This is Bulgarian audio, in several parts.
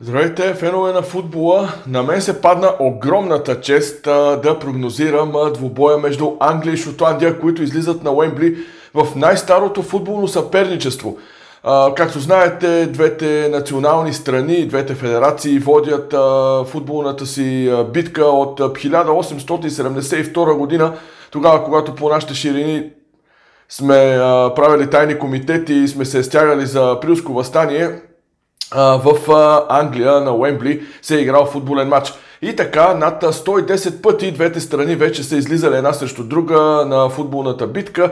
Здравейте, фенове на футбола! На мен се падна огромната чест а, да прогнозирам а, двубоя между Англия и Шотландия, които излизат на Уембли в най-старото футболно съперничество. А, както знаете, двете национални страни, двете федерации водят а, футболната си а, битка от 1872 година, тогава когато по нашите ширини сме а, правили тайни комитети и сме се стягали за априлско възстание в Англия на Уембли се е играл футболен матч. И така, над 110 пъти двете страни вече са излизали една срещу друга на футболната битка.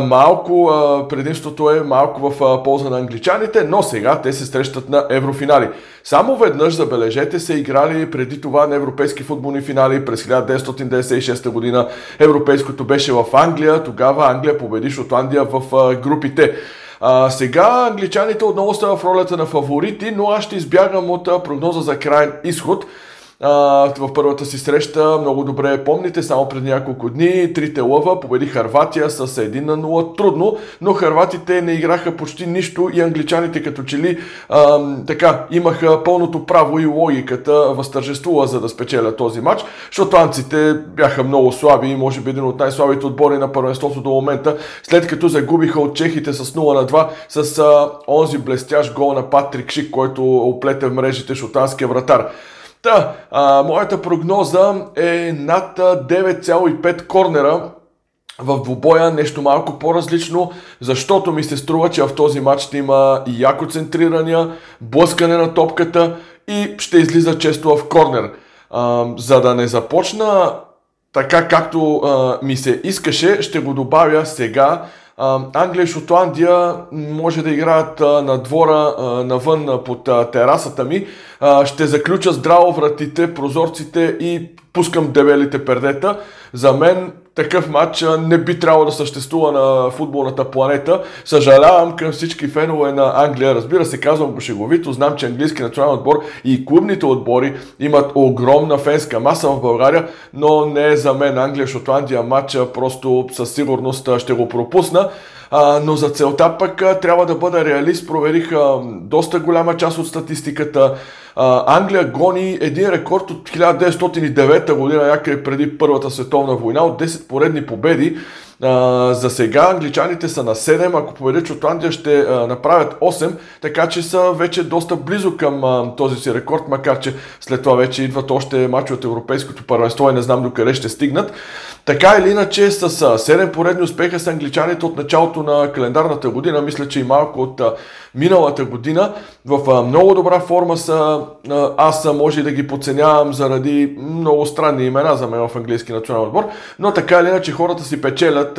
Малко, предимството е малко в полза на англичаните, но сега те се срещат на еврофинали. Само веднъж, забележете, са играли преди това на европейски футболни финали през 1996 година. Европейското беше в Англия, тогава Англия победи Шотландия в групите. А, сега англичаните отново са в ролята на фаворити, но аз ще избягам от прогноза за крайен изход в първата си среща. Много добре помните, само преди няколко дни трите лъва победи Харватия с 1 на 0. Трудно, но харватите не играха почти нищо и англичаните като че ли а, така имаха пълното право и логиката възтържествува за да спечелят този матч. Шотландците бяха много слаби и може би един от най-слабите отбори на първенството до момента, след като загубиха от чехите с 0 на 2 с а, онзи блестящ гол на Патрик Шик, който оплете в мрежите шотландския вратар. Та, а, моята прогноза е над 9,5 корнера в двубоя нещо малко по-различно, защото ми се струва, че в този матч ще има и яко центрирания, блъскане на топката и ще излиза често в корнер. А, за да не започна така както а, ми се искаше, ще го добавя сега Англия и Шотландия може да играят на двора навън под терасата ми. Ще заключа здраво вратите, прозорците и пускам дебелите пердета. За мен такъв матч не би трябвало да съществува на футболната планета. Съжалявам към всички фенове на Англия. Разбира се, казвам го шеговито. Знам, че английски национален отбор и клубните отбори имат огромна фенска маса в България, но не е за мен Англия-Шотландия матча. Просто със сигурност ще го пропусна. Но за целта пък трябва да бъда реалист. Проверих доста голяма част от статистиката. Англия гони един рекорд от 1909 година, някъде преди Първата световна война, от 10 поредни победи. За сега англичаните са на 7, ако победят Шотландия ще направят 8, така че са вече доста близо към този си рекорд, макар че след това вече идват още мачи от Европейското първенство и не знам до къде ще стигнат. Така или иначе с 7 поредни успеха с англичаните от началото на календарната година, мисля, че и малко от миналата година. В много добра форма са, аз може да ги подценявам заради много странни имена за мен в английски национален отбор, но така или иначе хората си печелят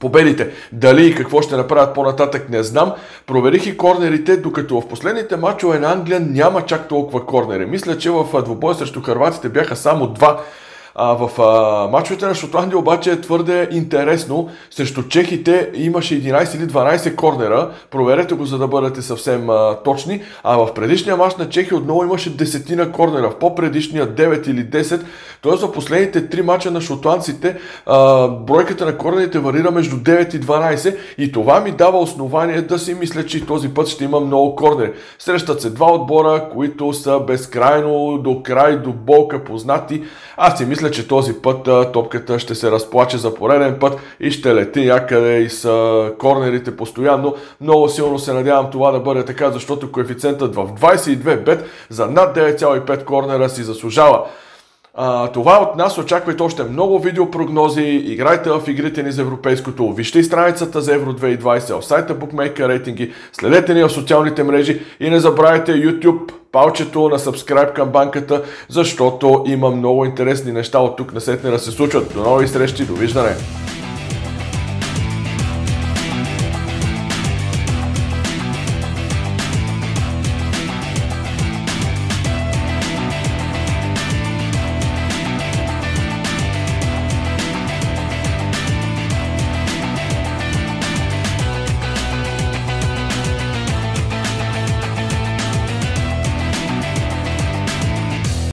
победите. Дали и какво ще направят по-нататък не знам. Проверих и корнерите, докато в последните матчове на Англия няма чак толкова корнери. Мисля, че в двубой срещу харватите бяха само два а, в а, мачовете на Шотландия обаче е твърде интересно. Срещу чехите имаше 11 или 12 корнера. Проверете го, за да бъдете съвсем а, точни. А в предишния мач на Чехия отново имаше десетина корнера. В по-предишния 9 или 10. Тоест в последните 3 мача на шотландците а, бройката на корнерите варира между 9 и 12. И това ми дава основание да си мисля, че този път ще има много корнери. Срещат се два отбора, които са безкрайно до край, до болка познати. Аз си мисля, че този път топката ще се разплаче за пореден път и ще лети някъде и с корнерите постоянно. Много силно се надявам това да бъде така, защото коефициентът в 22 бет за над 9,5 корнера си заслужава. А, това от нас очаквайте още много видеопрогнози, играйте в игрите ни за европейското, вижте и страницата за Евро 2020 в сайта Bookmaker рейтинги, следете ни в социалните мрежи и не забравяйте YouTube, палчето на subscribe към банката, защото има много интересни неща от тук на сетне да се случват. До нови срещи, довиждане!